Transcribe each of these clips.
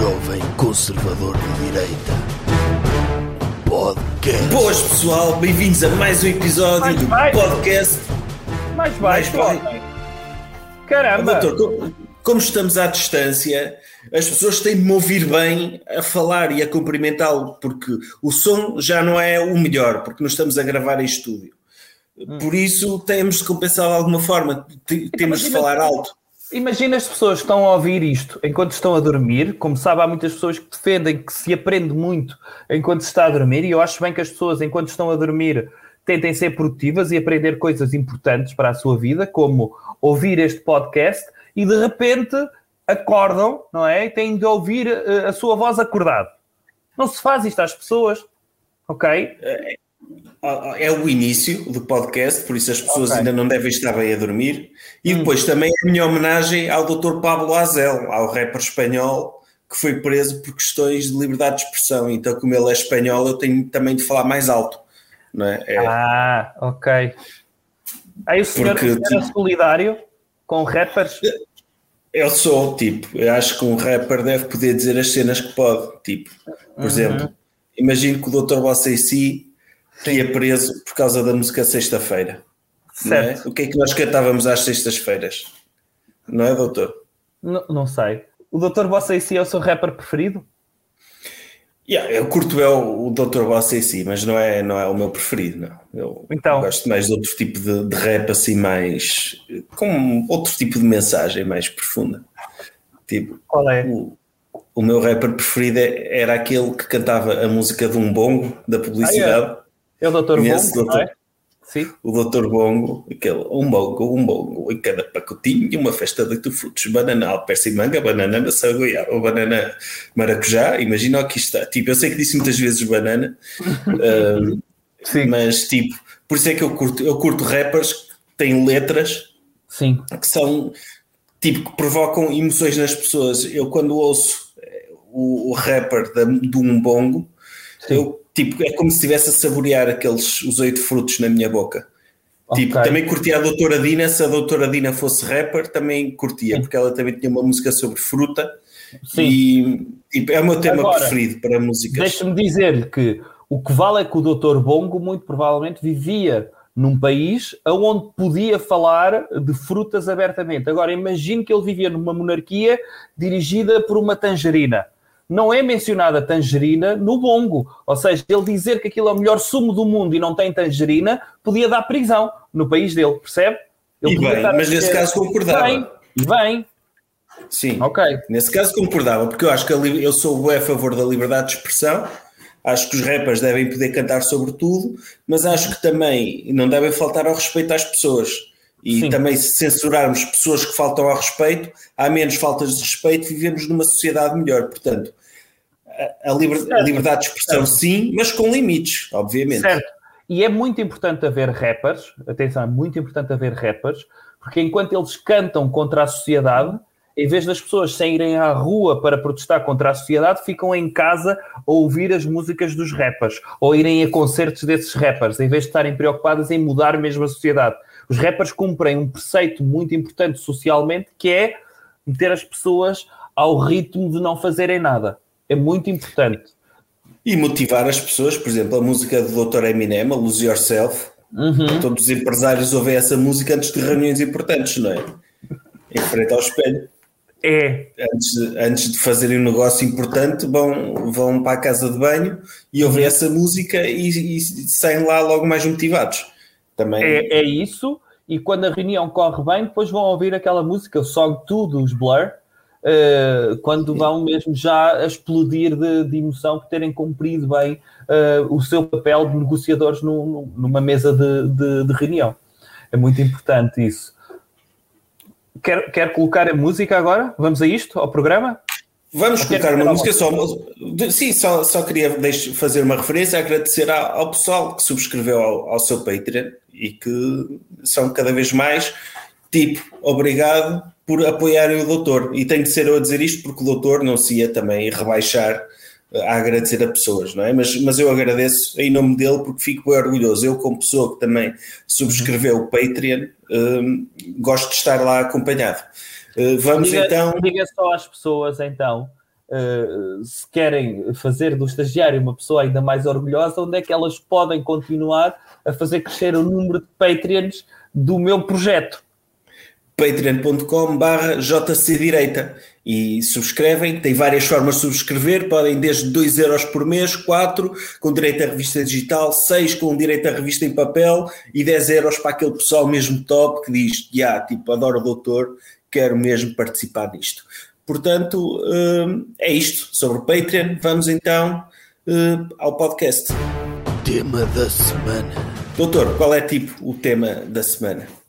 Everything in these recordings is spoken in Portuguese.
jovem conservador de direita. Podcast. Boas pessoal, bem-vindos a mais um episódio Mais do baixo. podcast. Mais baixo, Mais baixo. Caramba! Doutor, como, como estamos à distância, as pessoas têm de me ouvir bem a falar e a cumprimentá-lo, porque o som já não é o melhor, porque nós estamos a gravar em estúdio. Hum. Por isso temos de compensar de alguma forma, T- temos de falar alto. Imagina as pessoas que estão a ouvir isto enquanto estão a dormir. Como sabe, há muitas pessoas que defendem que se aprende muito enquanto se está a dormir, e eu acho bem que as pessoas, enquanto estão a dormir, tentem ser produtivas e aprender coisas importantes para a sua vida, como ouvir este podcast, e de repente acordam, não é? E têm de ouvir eh, a sua voz acordado. Não se faz isto às pessoas, ok? É o início do podcast, por isso as pessoas Ok. ainda não devem estar bem a dormir. E Hum. depois também a minha homenagem ao Dr. Pablo Azel, ao rapper espanhol que foi preso por questões de liberdade de expressão. Então, como ele é espanhol, eu tenho também de falar mais alto. Não é? É- Ah, ok. Aí o senhor Porque, tipo- solidário com rappers? Eu sou, tipo, eu acho que um rapper deve poder dizer as cenas que pode. Tipo, por exemplo, imagino que o Dr. Bossaici ia preso por causa da música Sexta-feira. não é? O que é que nós cantávamos às sextas-feiras? Não é, doutor? N- Não sei. O Dr. Bossaici é o seu rapper preferido? Yeah, eu curto é o, o Dr. Bossaici, mas não é, não é o meu preferido, não. Eu Então. gosto mais de outro tipo de, de rap, assim, mais. com outro tipo de mensagem mais profunda. Tipo, Qual é? o, o meu rapper preferido é- era aquele que cantava a música de um bongo, da publicidade. É o Dr. Bongo, não é? doutor? Sim. O Dr. Bongo, aquele, um bongo, um bongo, em cada pacotinho, uma festa de oito frutos, banana, alperce e manga, banana, maçã, goiaba, banana, maracujá, imagina o que isto está. Tipo, eu sei que disse muitas vezes banana, ahm, Sim. mas tipo, por isso é que eu curto, eu curto rappers que têm letras Sim. que são, tipo, que provocam emoções nas pessoas. Eu quando ouço eh, o, o rapper da, de um bongo, Sim. eu, tipo, é como se estivesse a saborear aqueles, os oito frutos na minha boca. Tipo, Ok. também curtia a Doutora Dina, se a Doutora Dina fosse rapper, também curtia, Sim. porque ela também tinha uma música sobre fruta Sim. e tipo, é o meu tema Agora, preferido para músicas. Deixa-me dizer-lhe que o que vale é que o Dr. Bongo, muito provavelmente, vivia num país onde podia falar de frutas abertamente. Agora, imagine que ele vivia numa monarquia dirigida por uma tangerina. Não é mencionada tangerina no bongo. Ou seja, ele dizer que aquilo é o melhor sumo do mundo e não tem tangerina, podia dar prisão no país dele, percebe? Ele E bem, mas nesse dizer, caso concordava. Bem, e bem, Sim. ok. Nesse caso concordava, porque eu acho que eu sou a favor da liberdade de expressão, acho que os rappers devem poder cantar sobre tudo, mas acho que também não devem faltar ao respeito às pessoas. E Sim. também se censurarmos pessoas que faltam ao respeito, há menos faltas de respeito, vivemos numa sociedade melhor. Portanto, a, liber- a liberdade de expressão sim, mas com limites, obviamente. Certo. E é muito importante haver rappers, atenção, é muito importante haver rappers, porque enquanto eles cantam contra a sociedade, em vez das pessoas saírem à rua para protestar contra a sociedade, ficam em casa a ouvir as músicas dos rappers, ou irem a concertos desses rappers, em vez de estarem preocupadas em mudar mesmo a sociedade. Os rappers cumprem um preceito muito importante socialmente, que é meter as pessoas ao ritmo de não fazerem nada. É muito importante. E motivar as pessoas, por exemplo, a música do Dr. Eminem, a Lose Yourself, Uhum. todos os empresários ouvem essa música antes de reuniões importantes, não é? Em frente ao espelho. É, Antes de, antes de fazerem um negócio importante, vão, vão para a casa de banho e ouvem essa música e, e saem lá logo mais motivados. Também. É, é isso, e quando a reunião corre bem, depois vão ouvir aquela música, o Song 2 dos Blur, eh, quando vão mesmo já a explodir de, de emoção por terem cumprido bem eh, o seu papel de negociadores no- no- numa mesa de, de- de reunião. É muito importante isso. Quer, quer colocar a música agora? Vamos a isto, ao programa? Vamos colocar uma música só. Sim, só, só queria fazer uma referência, agradecer ao, ao pessoal que subscreveu ao, ao seu Patreon e que são cada vez mais. Tipo, obrigado por apoiarem o doutor. E tenho de ser eu a dizer isto porque o doutor não se ia também rebaixar eh, a agradecer a pessoas, não é? Mas, mas eu agradeço em nome dele porque fico bem orgulhoso. Eu, como pessoa que também subscreveu o Patreon, hum, gosto de estar lá acompanhado. Eh, vamos diga, então. diga só às pessoas então uh, se querem fazer do estagiário uma pessoa ainda mais orgulhosa, onde é que elas podem continuar a fazer crescer o número de Patreons do meu projeto? patreon.com barra jcdireita e subscrevem, tem várias formas de subscrever, podem desde 2 euros por mês, 4 com direito à revista digital, 6 com direito à revista em papel e 10 euros para aquele pessoal mesmo top que diz, já, yeah, tipo, adoro o doutor, quero mesmo participar disto. Portanto, hum, é isto sobre o Patreon. Vamos então hum, ao podcast. Tema da semana. Doutor, qual é tipo o tema da semana?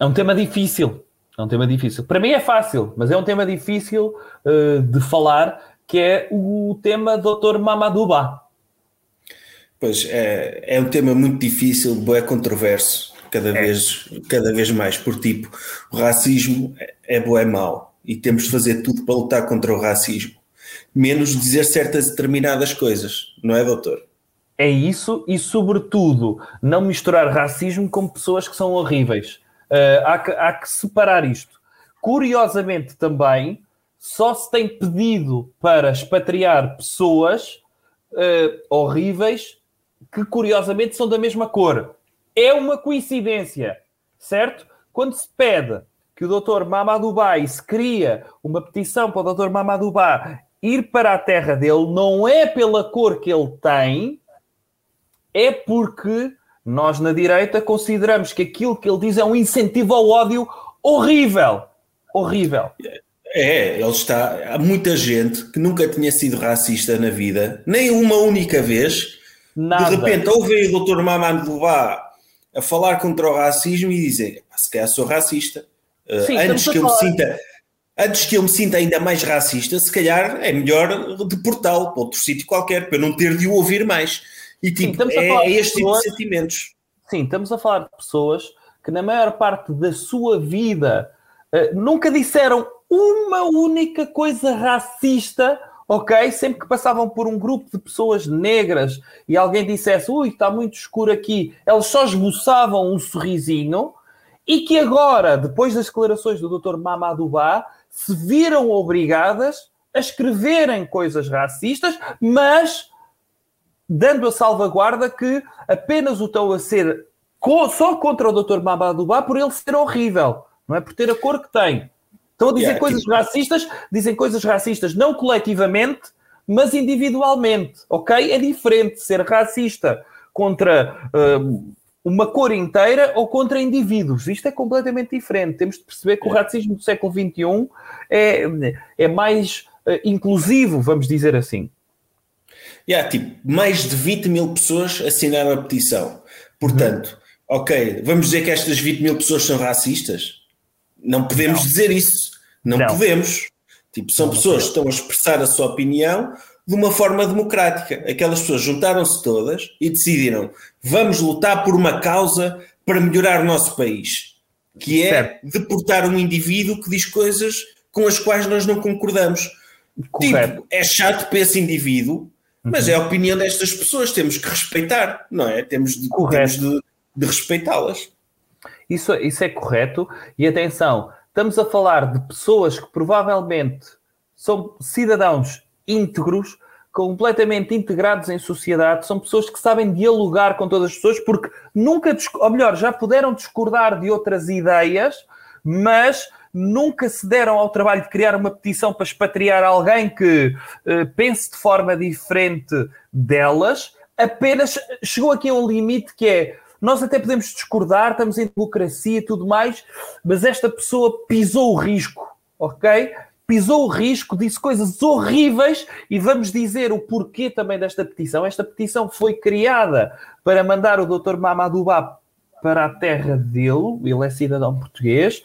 É um tema difícil. É um tema difícil. Para mim é fácil, mas é um tema difícil uh, de falar, que é o tema Dr. Mamadouba. Pois, é, é um tema muito difícil, é controverso, cada, é. Vez, cada vez mais, por tipo, o racismo é, é bom, é mau, e temos de fazer tudo para lutar contra o racismo, menos dizer certas determinadas coisas, não é, doutor? É isso, e sobretudo, não misturar racismo com pessoas que são horríveis Uh, há, que, há que separar isto. Curiosamente, também, só se tem pedido para expatriar pessoas uh, horríveis que, curiosamente, são da mesma cor. É uma coincidência, certo? Quando se pede que o Dr. Mamadouba se cria uma petição para o Dr. Mamadouba ir para a terra dele, não é pela cor que ele tem, é porque nós, na direita, consideramos que aquilo que ele diz é um incentivo ao ódio horrível. Horrível. É, ele está. Há muita gente que nunca tinha sido racista na vida, nem uma única vez. Nada. De repente, ouve o Dr. Mamadou a falar contra o racismo e dizer: se calhar sou racista. Uh, Sim, antes que eu me sinta. Antes que eu me sinta ainda mais racista, se calhar é melhor deportá-lo para outro sítio qualquer, para eu não ter de o ouvir mais. E tipo, Sim, é, este pessoas, tipo de sentimentos. Sim, estamos a falar de pessoas que na maior parte da sua vida uh, nunca disseram uma única coisa racista, ok? Sempre que passavam por um grupo de pessoas negras e alguém dissesse, ui, está muito escuro aqui, eles só esboçavam um sorrisinho e que agora, depois das declarações do Dr. Mamadouba, se viram obrigadas a escreverem coisas racistas, mas dando a salvaguarda que apenas o estão a ser só contra o Dr. Mamadouba por ele ser horrível, não é? Por ter a cor que tem. Estão a dizer yeah, coisas tipo... racistas, dizem coisas racistas não coletivamente, mas individualmente, ok? É diferente ser racista contra uh, uma cor inteira ou contra indivíduos. Isto é completamente diferente. Temos de perceber que o racismo do século XXI é, é mais uh, inclusivo, vamos dizer assim. Yeah, tipo, mais de 20 mil pessoas assinaram a petição. Portanto, uhum. ok, vamos dizer que estas 20 mil pessoas são racistas? Não podemos não. dizer isso. Não, não, podemos. Tipo, são não, pessoas que estão a expressar a sua opinião de uma forma democrática. Aquelas pessoas juntaram-se todas e decidiram: vamos lutar por uma causa para melhorar o nosso país, que é certo. deportar um indivíduo que diz coisas com as quais nós não concordamos. Correto. Tipo, é chato para esse indivíduo mas é a opinião destas pessoas, temos que respeitar, não é? Temos de, temos de, de respeitá-las. Isso, isso é correto. E atenção, estamos a falar de pessoas que provavelmente são cidadãos íntegros, completamente integrados em sociedade, são pessoas que sabem dialogar com todas as pessoas, porque nunca, ou melhor, já puderam discordar de outras ideias, mas nunca se deram ao trabalho de criar uma petição para expatriar alguém que uh, pense de forma diferente delas, apenas chegou aqui a um limite que é nós até podemos discordar, estamos em democracia e tudo mais, mas esta pessoa pisou o risco, ok? Pisou o risco, disse coisas horríveis e vamos dizer o porquê também desta petição. Esta petição foi criada para mandar o Dr. Mamadouba para a terra dele, ele é cidadão português,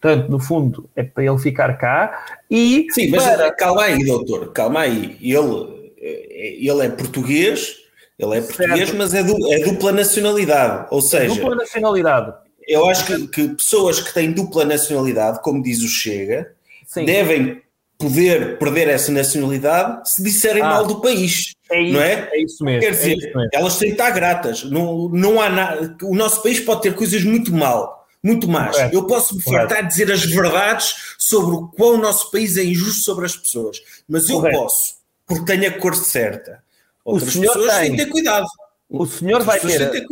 Portanto, no fundo, é para ele ficar cá e. Sim, mas para... calma aí, doutor, calma aí. Ele, ele é português, ele é português, certo. mas é, du, é dupla nacionalidade. Ou seja, dupla nacionalidade. Eu acho que, que, pessoas que têm dupla nacionalidade, como diz o Chega, Sim. devem poder perder essa nacionalidade se disserem ah, mal do país. É isso, não é? é isso mesmo. Quer dizer, é elas têm que estar gratas. Não, não há nada. O nosso país pode ter coisas muito mal muito mais. Correto. Eu posso me fartar de dizer as verdades sobre o quão o nosso país é injusto sobre as pessoas, mas eu Correto. posso, porque tenho a cor certa. Outras o senhor pessoas tem. têm que ter cuidado. O senhor Outras vai ter, ter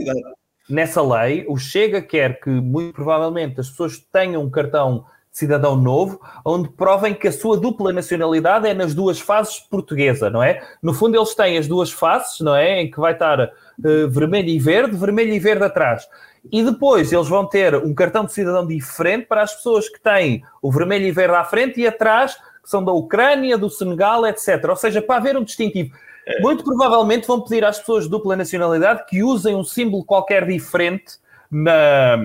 nessa lei, o Chega quer que, muito provavelmente, as pessoas tenham um cartão cidadão novo, onde provem que a sua dupla nacionalidade é nas duas fases portuguesa, não é? No fundo, eles têm as duas faces, não é? Em que vai estar uh, vermelho e verde, vermelho e verde atrás. E depois eles vão ter um cartão de cidadão diferente para as pessoas que têm o vermelho e verde à frente e atrás, que são da Ucrânia, do Senegal, etc. Ou seja, para haver um distintivo. É. Muito provavelmente vão pedir às pessoas de dupla nacionalidade que usem um símbolo qualquer diferente na,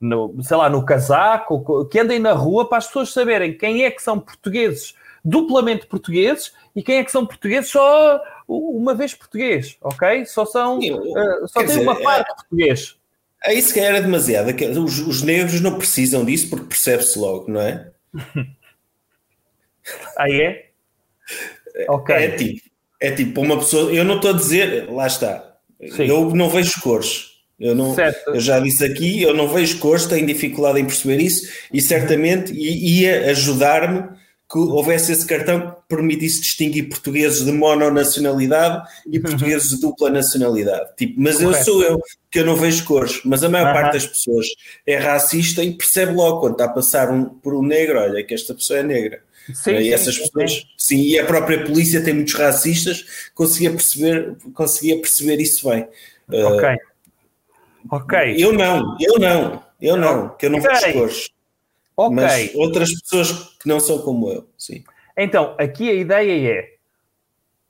no, sei lá, no casaco, que andem na rua para as pessoas saberem quem é que são portugueses duplamente portugueses e quem é que são portugueses só uma vez português, ok? Só são, uh, só tem dizer, uma parte é, português. É isso que era demasiado. Os, os negros não precisam disso porque percebe-se logo, não é? Aí é? Ok. É tipo, é tipo uma pessoa. Eu não estou a dizer, lá está. Sim. Eu não vejo cores. Eu, não, eu já disse aqui, eu não vejo cores, tenho dificuldade em perceber isso e certamente ia ajudar-me que houvesse esse cartão que permitisse distinguir portugueses de mononacionalidade e uhum. portugueses de dupla nacionalidade. Tipo, mas Correto. eu sou eu, que eu não vejo cores, mas a maior parte das pessoas é racista e percebe logo quando está a passar um, por um negro, olha que esta pessoa é negra. Sim, e essas sim, pessoas, sim. sim, e a própria polícia tem muitos racistas, conseguia perceber, conseguia perceber isso bem. Ok. Uh, Ok. Eu não, eu não, eu não, que eu não vejo cores. Ok. Mas outras pessoas que não são como eu, sim. Então, aqui a ideia é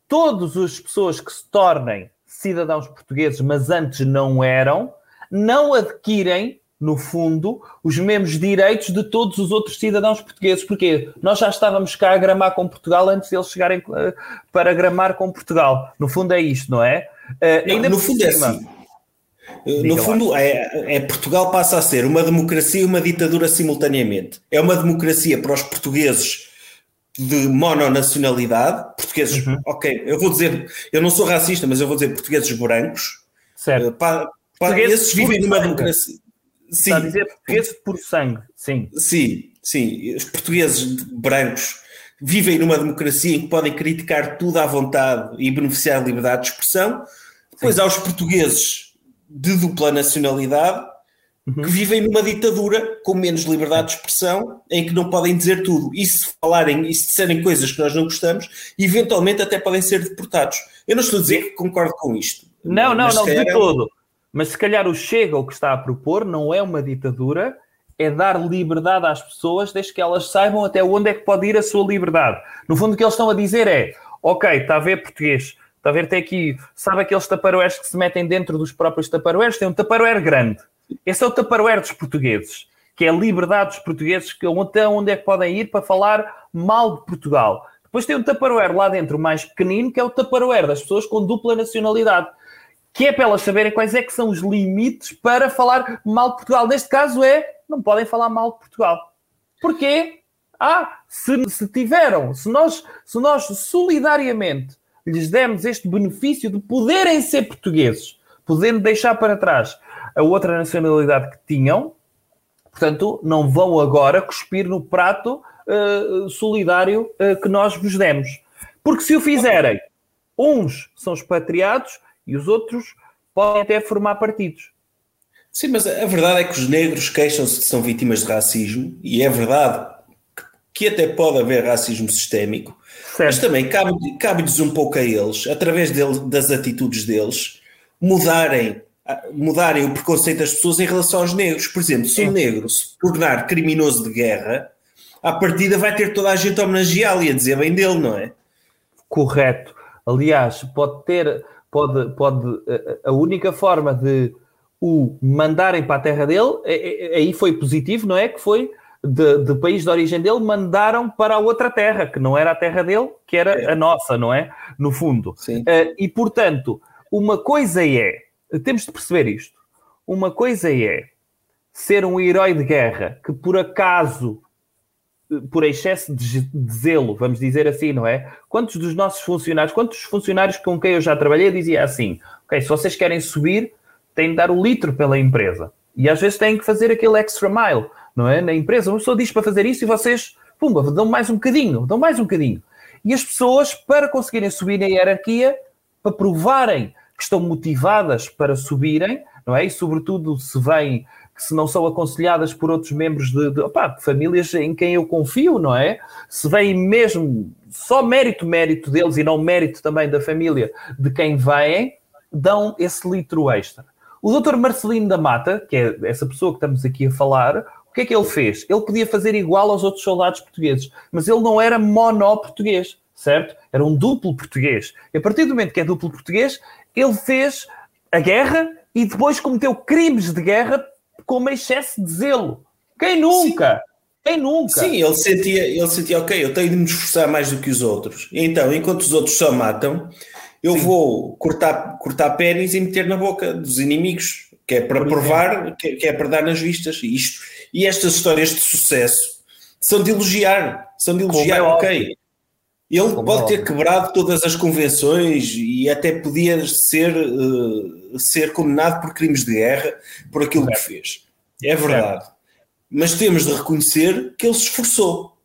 todas as pessoas que se tornem cidadãos portugueses, mas antes não eram, não adquirem, no fundo, os mesmos direitos de todos os outros cidadãos portugueses. Porque nós já estávamos cá a gramar com Portugal antes de eles chegarem uh, para gramar com Portugal. No fundo é isto, não é? Uh, não, ainda no fundo é cima, é assim. No fundo, é, é, Portugal passa a ser uma democracia e uma ditadura simultaneamente. É uma democracia para os portugueses de mononacionalidade, portugueses, uhum. ok, eu vou dizer, eu não sou racista, mas eu vou dizer portugueses brancos. Certo. Para, para esses vivem numa democracia. Sim. Está a dizer portugueses por sangue, sim. Sim, sim. Os portugueses brancos vivem numa democracia em que podem criticar tudo à vontade e beneficiar de liberdade de expressão. Depois sim. há os portugueses de dupla nacionalidade uhum. que vivem numa ditadura com menos liberdade de expressão, em que não podem dizer tudo. E se falarem e se disserem coisas que nós não gostamos, eventualmente até podem ser deportados. Eu não estou a dizer que concordo com isto. Não, não, não, de é todo. Mas se calhar o Chega, o que está a propor, não é uma ditadura, é dar liberdade às pessoas, desde que elas saibam até onde é que pode ir a sua liberdade. No fundo, o que eles estão a dizer é: ok, está a ver português, Está a ver, tem aqui, sabe aqueles taparoeiros que se metem dentro dos próprios taparoeiros? Tem um taparoeiro grande. Esse é o taparoeiro dos portugueses, que é a liberdade dos portugueses, que até onde é que podem ir para falar mal de Portugal. Depois tem um taparoeiro lá dentro mais pequenino, que é o taparoeiro das pessoas com dupla nacionalidade, que é para elas saberem quais é que são os limites para falar mal de Portugal. Neste caso é, não podem falar mal de Portugal. Porquê? Ah, se, se tiveram, se nós, se nós solidariamente lhes demos este benefício de poderem ser portugueses, podendo deixar para trás a outra nacionalidade que tinham, portanto, não vão agora cuspir no prato uh, solidário uh, que nós vos demos. Porque se o fizerem, uns são expatriados e os outros podem até formar partidos. Sim, mas a verdade é que os negros queixam-se que são vítimas de racismo, e é verdade que até pode haver racismo sistémico, Certo. Mas também cabe-lhes cabe um pouco a eles, através dele, das atitudes deles, mudarem, mudarem o preconceito das pessoas em relação aos negros. Por exemplo, se um negro se tornar criminoso de guerra, à partida vai ter toda a gente a homenageá-lo e a dizer bem dele, não é? Correto. Aliás, pode ter, pode, pode, a única forma de o mandarem para a terra dele, é, é, aí foi positivo, não é? Que foi de, do país de origem dele mandaram para a outra terra, que não era a terra dele, que era é. a nossa, não é? No fundo. Uh, e portanto, uma coisa é, temos de perceber isto, uma coisa é ser um herói de guerra que por acaso, por excesso de, de zelo, vamos dizer assim, não é? Quantos dos nossos funcionários, quantos funcionários com quem eu já trabalhei dizia assim, ok, se vocês querem subir, têm de dar o litro pela empresa. E às vezes têm que fazer aquele extra mile, não é? Na empresa, uma pessoa diz para fazer isso e vocês, pumba, dão mais um bocadinho, dão mais um bocadinho. E as pessoas, para conseguirem subir na hierarquia, para provarem que estão motivadas para subirem, não é? E sobretudo se vêm se não são aconselhadas por outros membros de, de, opa, famílias em quem eu confio, não é? Se vem mesmo só mérito, mérito deles e não mérito também da família de quem vêm, dão esse litro extra. O doutor Marcelino da Mata, que é essa pessoa que estamos aqui a falar, o que é que ele fez? Ele podia fazer igual aos outros soldados portugueses, mas ele não era mono-português, certo? Era um duplo português. E a partir do momento que é duplo português, ele fez a guerra e depois cometeu crimes de guerra com um excesso de zelo. Quem nunca? Sim. Quem nunca? Sim, ele sentia, ele sentia, ok, eu tenho de me esforçar mais do que os outros. Então, enquanto os outros só matam, eu Sim. vou cortar, cortar pênis e meter na boca dos inimigos, que é para Por provar, que, que, é para dar nas vistas. E, isto, e estas histórias de sucesso são de elogiar, são de elogiar, é ok. Ele Como pode é ter quebrado todas as convenções e até podia ser, uh, ser condenado por crimes de guerra por aquilo que fez. É verdade. Mas temos de reconhecer que ele se esforçou.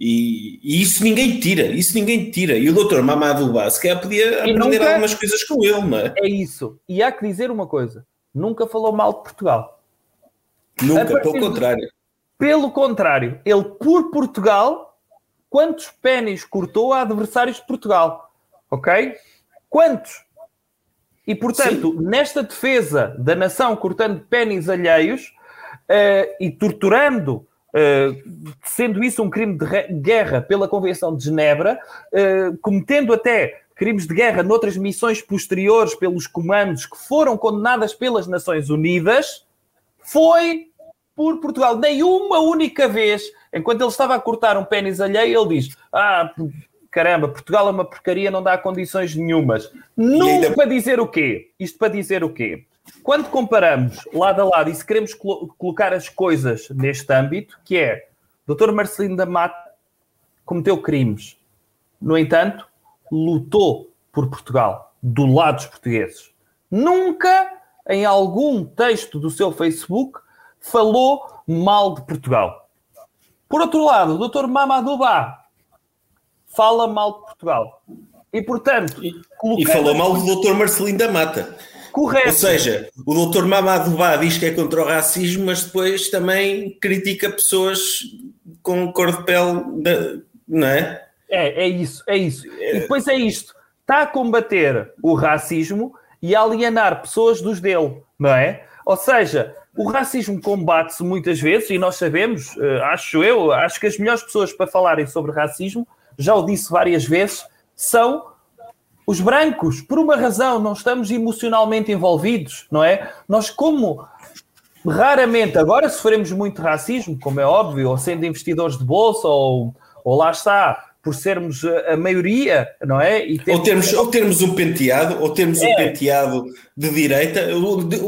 E, e, isso ninguém tira, isso ninguém tira. E o doutor Mamadou Ba, se calhar podia e aprender nunca... algumas coisas com ele, não é? É isso. E há que dizer uma coisa: nunca falou mal de Portugal. Nunca, pelo contrário. De... Pelo contrário, ele por Portugal quantos pênis cortou a adversários de Portugal. Ok? Quantos? E, portanto, Sim. nesta defesa da nação cortando pênis alheios uh, e torturando, uh, sendo isso um crime de guerra pela Convenção de Genebra, uh, cometendo até crimes de guerra noutras missões posteriores pelos comandos que foram condenadas pelas Nações Unidas, foi por Portugal. Nem uma única vez Enquanto ele estava a cortar um pênis alheio, ele diz: Ah, caramba, Portugal é uma porcaria, não dá condições nenhumas. Nunca ainda... para dizer o quê? Isto para dizer o quê? Quando comparamos lado a lado e se queremos colo colocar as coisas neste âmbito, que é Dr. Marcelino da Mata cometeu crimes, no entanto, lutou por Portugal, do lado dos portugueses. Nunca, em algum texto do seu Facebook, falou mal de Portugal. Por outro lado, o Dr. Mamadou Ba fala mal de Portugal. E, portanto... E, e falou mal do Dr. Marcelino da Mata. Correto. Ou seja, o Dr. Mamadou Ba diz que é contra o racismo, mas depois também critica pessoas com cor de pele, de, não é? É, é isso, é isso. É. E depois é isto. Está a combater o racismo e a alienar pessoas dos dele, não é? Ou seja, o racismo combate-se muitas vezes, e nós sabemos, uh, acho eu, acho que as melhores pessoas para falarem sobre racismo, já o disse várias vezes, são os brancos. Por uma razão, não estamos emocionalmente envolvidos, não é? Nós, como raramente, agora sofremos muito racismo, como é óbvio, ou sendo investidores de bolsa, ou, ou lá está, por sermos a maioria, não é? E ou, termos, ou termos um penteado, ou termos é. um penteado de direita.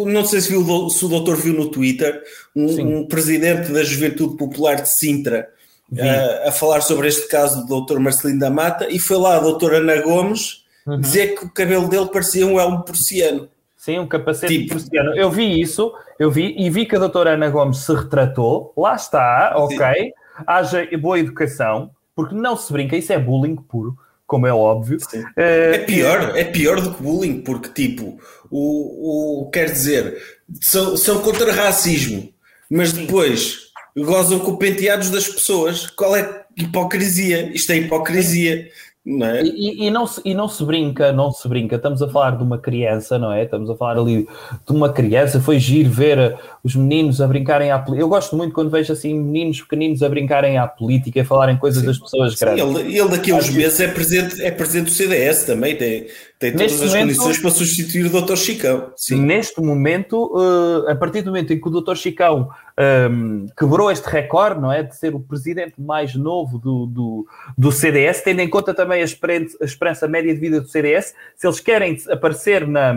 Não sei se, viu, se o doutor viu no Twitter um, um presidente da Juventude Popular de Sintra uh, a falar sobre este caso do doutor Marcelino da Mata e foi lá a doutora Ana Gomes uhum. dizer que o cabelo dele parecia um elmo porciano. Sim, um capacete tipo. porciano. Eu vi isso, eu vi e vi que a doutora Ana Gomes se retratou. Lá está, ok. Sim. Haja boa educação porque não se brinca, isso é bullying puro, como é óbvio. Uh, é pior, é pior do que bullying, porque tipo, o, o quer dizer, são, são contra racismo, mas Sim. depois gozam com penteados das pessoas. Qual é hipocrisia? Isto é hipocrisia. Não é? E, e, não se, e não se brinca, não se brinca. Estamos a falar de uma criança, não é? Estamos a falar ali de uma criança. Foi giro ver os meninos a brincarem à política. Eu gosto muito quando vejo assim meninos pequeninos a brincarem à política, a falarem coisas Sim. das pessoas grandes. Ele, ele daqui a uns meses é presidente, é presidente do CDS também, tem, tem todas Neste as momento, condições para substituir o Dr. Chicão. Sim. Neste momento, uh, a partir do momento em que o Dr. Chicão um, ehm, quebrou este recorde, não é? De ser o presidente mais novo do, do, do CDS, tendo em conta também a esperança, a esperança média de vida do CDS, se eles querem aparecer na,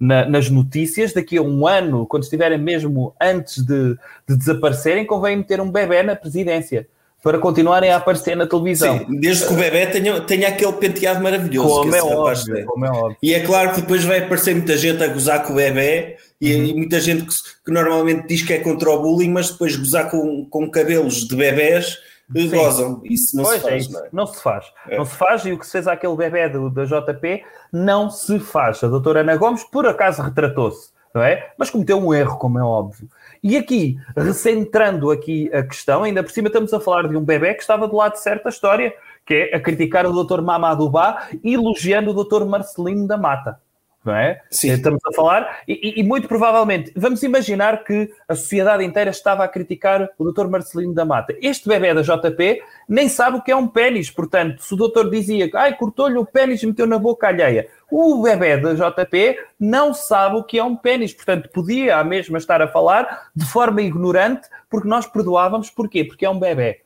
na, nas notícias daqui a um ano, quando estiverem mesmo antes de, de desaparecerem, convém meter um bebê na presidência para continuarem a aparecer na televisão. Sim, desde que o bebê tenha, tenha aquele penteado maravilhoso. Como é, óbvio, como é óbvio. E é claro que depois vai aparecer muita gente a gozar com o bebê e, uhum. e muita gente que, que, normalmente diz que é contra o bullying, mas depois gozar com, com cabelos de bebés Sim. gozam. Isso não pois se faz. É não, é? não, se faz. É. Não se faz e o que se fez àquele bebê do, da JP não se faz. A doutora Ana Gomes por acaso retratou-se, não é? Mas cometeu um erro, como é óbvio. E aqui, recentrando aqui a questão, ainda por cima estamos a falar de um bebê que estava do lado de certa história, que é a criticar o Dr. Mamadou Ba, elogiando o Dr. Marcelino da Mata. Não é? Sim. Estamos a falar, e, e, muito provavelmente, vamos imaginar que a sociedade inteira estava a criticar o Dr. Marcelino da Mata. Este bebê da JP nem sabe o que é um pênis, portanto, se o doutor dizia que ai, cortou-lhe o pênis e meteu na boca alheia, o bebê da JP não sabe o que é um pênis, portanto, podia a mesma estar a falar de forma ignorante, porque nós perdoávamos. Porquê? Porque é um bebê.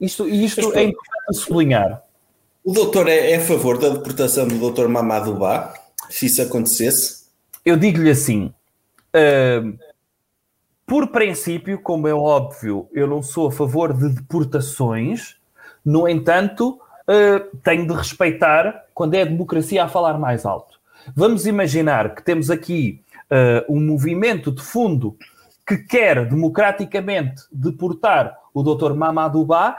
Isto, isto é importante sublinhar. O doutor é, é, a favor da deportação do doutor Mamadou Ba, se isso acontecesse? Eu digo-lhe assim, uh, por princípio, como é óbvio, eu não sou a favor de deportações, no entanto, uh, tenho de respeitar quando é a democracia a falar mais alto. Vamos imaginar que temos aqui uh, um movimento de fundo que quer democraticamente deportar o Dr. Mamadou Ba.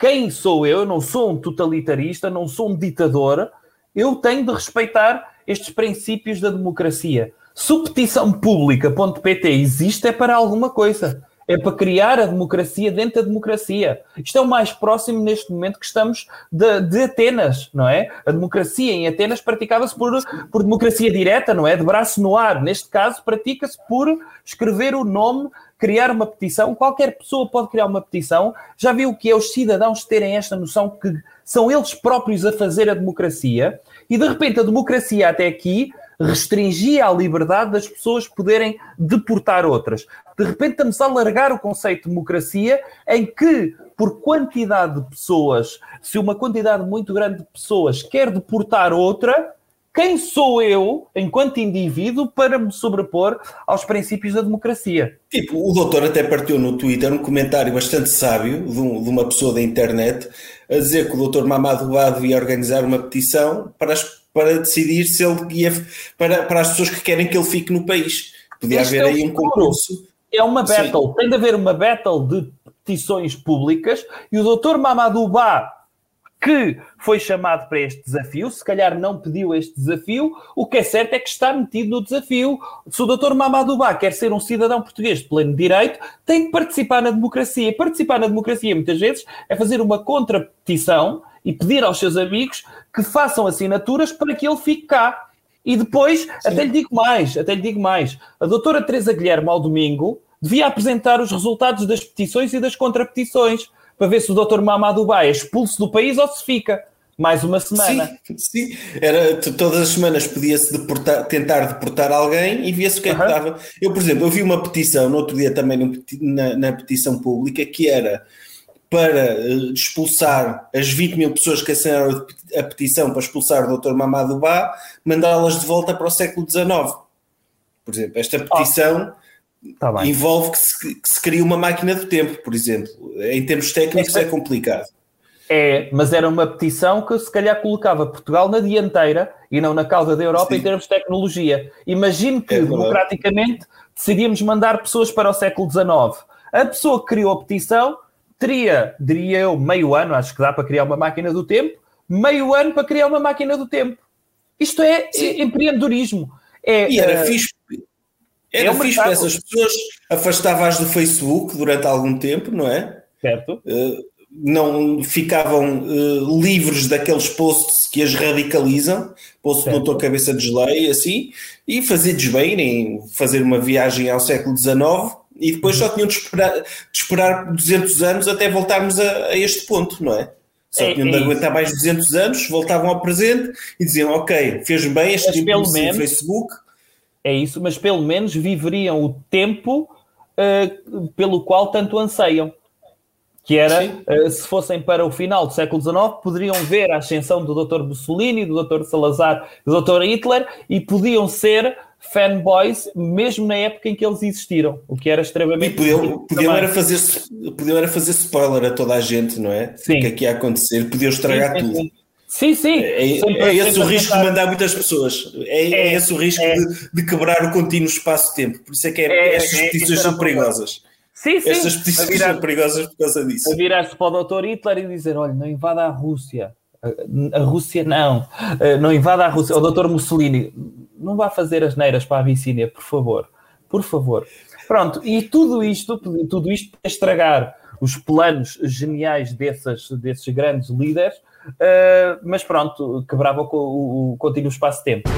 Quem sou eu? Não sou um totalitarista, não sou um ditador. Eu tenho de respeitar estes princípios da democracia. Subpetição pública.pt existe é para alguma coisa é para criar a democracia dentro da democracia. Isto é o mais próximo neste momento que estamos de, de Atenas, não é? A democracia em Atenas praticava-se por, por democracia direta, não é? De braço no ar. Neste caso, pratica-se por escrever o nome, criar uma petição. Qualquer pessoa pode criar uma petição. Já viu que é os cidadãos terem esta noção que são eles próprios a fazer a democracia e de repente a democracia até aqui restringia a liberdade das pessoas poderem deportar outras. De repente estamos a alargar o conceito de democracia em que, por quantidade de pessoas, se uma quantidade muito grande de pessoas quer deportar outra, quem sou eu, enquanto indivíduo, para me sobrepor aos princípios da democracia? Tipo, o doutor até partiu no Twitter um comentário bastante sábio de, um, de uma pessoa da internet a dizer que o doutor Mamadou Ba devia organizar uma petição para as para decidir se ele ia para, para as pessoas que querem que ele fique no país. Podia este haver é aí um concurso. É uma battle, Sim. tem de haver uma battle de petições públicas e o doutor Mamadou Ba, que foi chamado para este desafio, se calhar não pediu este desafio, o que é certo é que está metido no desafio. Se o doutor Mamadou Ba quer ser um cidadão português de pleno direito, tem de participar na democracia. Participar na democracia, muitas vezes, é fazer uma contrapetição e pedir aos seus amigos que façam assinaturas para que ele fique cá. E depois, Sim. até lhe digo mais, até lhe digo mais, a doutora Teresa Guilherme ao domingo devia apresentar os resultados das petições e das contrapetições para ver se o doutor Mamadou Ba é expulso do país ou se fica. Mais uma semana. Sim, sim. Era, todas as semanas podia-se deportar, tentar deportar alguém e via-se o que é que dava. Eu, por exemplo, eu vi uma petição no outro dia também na, na petição pública que era para eh, expulsar as 20 mil pessoas que assinaram a petição para expulsar o Dr. Mamadou Ba, mandá-las de volta para o século XIX. Por exemplo, esta petição oh, tá envolve que se, que se crie uma máquina do tempo, por exemplo. Em termos técnicos esta... é complicado. É, mas era uma petição que se calhar colocava Portugal na dianteira e não na causa da Europa Sim. em termos de tecnologia. Imagino que, é democraticamente, decidíamos mandar pessoas para o século XIX. A pessoa que criou a petição teria, diria eu, meio ano, acho que dá para criar uma máquina do tempo, meio ano para criar uma máquina do tempo. Isto é Sim. empreendedorismo. É, e era uh, fixe, era é fixe para essas pessoas, afastava-as do Facebook durante algum tempo, não é? Certo. Uh, não ficavam uh, livres daqueles posts que as radicalizam, post certo. do doutor cabeça de geleia, assim, e fazer-lhes bem, fazer uma viagem ao século XIX e depois só tinham de esperar, de esperar 200 anos até voltarmos a, a este ponto, não é? Só é, tinham de é aguentar mais 200 anos, voltavam ao presente e diziam: Ok, fez bem este tempo no Facebook. É isso, mas pelo menos viveriam o tempo uh, pelo qual tanto anseiam. que era, uh, se fossem para o final do século XIX, poderiam ver a ascensão do Dr. Mussolini, do Dr. Salazar, do Dr. Hitler, e podiam ser fanboys, mesmo na época em que eles existiram, o que era extremamente... E podiam, podiam, era, fazer, podiam era fazer spoiler a toda a gente, não é? Sim. O que é que ia acontecer, podiam estragar sim, sim, tudo. Sim. Sim, sim. É, é esse o risco de mandar muitas pessoas. É, é, é esse o risco é. de, de, quebrar o contínuo espaço-tempo. Por isso é que é, é estas petições são perigosas. Sim, sim. Estas petições virar, são perigosas por causa disso. A virar-se para o Dr. Hitler e dizer: olha, não invada a Rússia. A Rússia não. Não invada a Rússia. O Dr. Mussolini, não vá fazer as neiras para a Abissínia, por favor. Por favor. Pronto, e tudo isto, tudo isto para estragar os planos geniais desses, desses grandes líderes, uh, mas pronto, quebrava o, o, o contínuo espaço-tempo.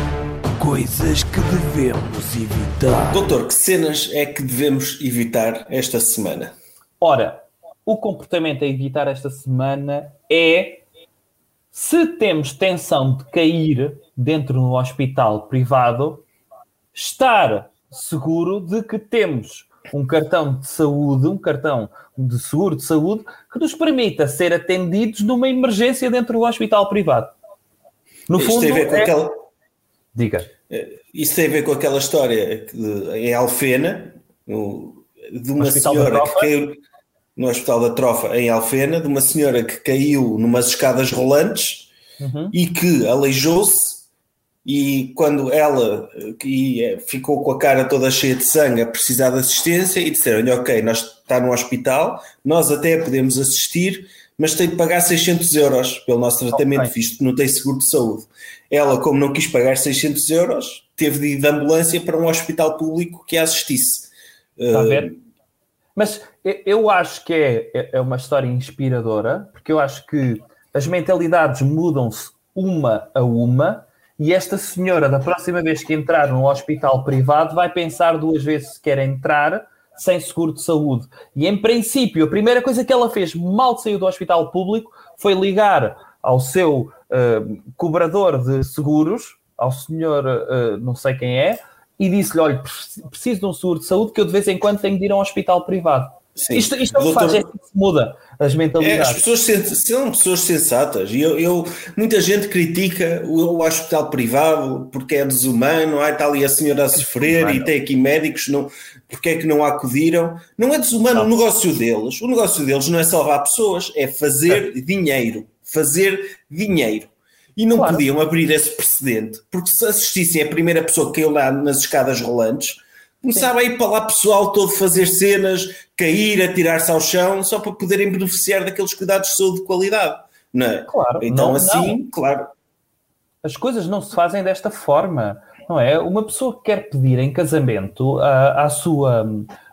Coisas que devemos evitar. Doutor, que cenas é que devemos evitar esta semana? Ora, o comportamento a evitar esta semana é se temos tensão de cair dentro do hospital privado, estar seguro de que temos um cartão de saúde, um cartão de seguro de saúde que nos permita ser atendidos numa emergência dentro do hospital privado. No Isto fundo, tem a ver com é... aquela... Diga. É, isso tem a ver com aquela história em Alfena, no, de uma senhora que caiu no Hospital da Trofa em Alfena, de uma senhora que caiu numas escadas rolantes uhum. e que aleijou-se e quando ela que eh, ficou com a cara toda cheia de sangue a precisar de assistência e disseram-lhe, ok, nós está no hospital, nós até podemos assistir, mas tem de pagar 600 euros pelo nosso tratamento, okay. visto que não tem seguro de saúde. Ela, como não quis pagar 600 euros, teve de ir de ambulância para um hospital público que a assistisse. Está a ver? Mas eu acho que é, é, é uma história inspiradora, porque eu acho que as mentalidades mudam-se uma a uma, e esta senhora, da próxima vez que entrar num hospital privado, vai pensar duas vezes se quer entrar sem seguro de saúde. E em princípio, a primeira coisa que ela fez mal de sair do hospital público foi ligar ao seu uh, cobrador de seguros, ao senhor uh, não sei quem é, e disse-lhe: olha, preciso de um seguro de saúde que eu de vez em quando tenho de ir a um hospital privado. Sim. Isto, isto é o que faz, é que se muda as mentalidades. É, as pessoas são pessoas sensatas e eu, eu, muita gente critica o, o, hospital privado porque é desumano, ah, está ali a senhora a sofrer é e tem aqui médicos, não, porque é que não acudiram? Não é desumano não. o negócio deles. O negócio deles não é salvar pessoas, é fazer é. dinheiro. Fazer dinheiro. E não claro. podiam abrir esse precedente, porque se assistissem a primeira pessoa que caiu lá nas escadas rolantes, Começava a ir para lá pessoal todo fazer cenas, cair, atirar-se ao chão, só para poderem beneficiar daqueles cuidados de saúde de qualidade. Não é? Claro. Então, não, assim, não. claro. As coisas não se fazem desta forma, não é? Uma pessoa que quer pedir em casamento à, à sua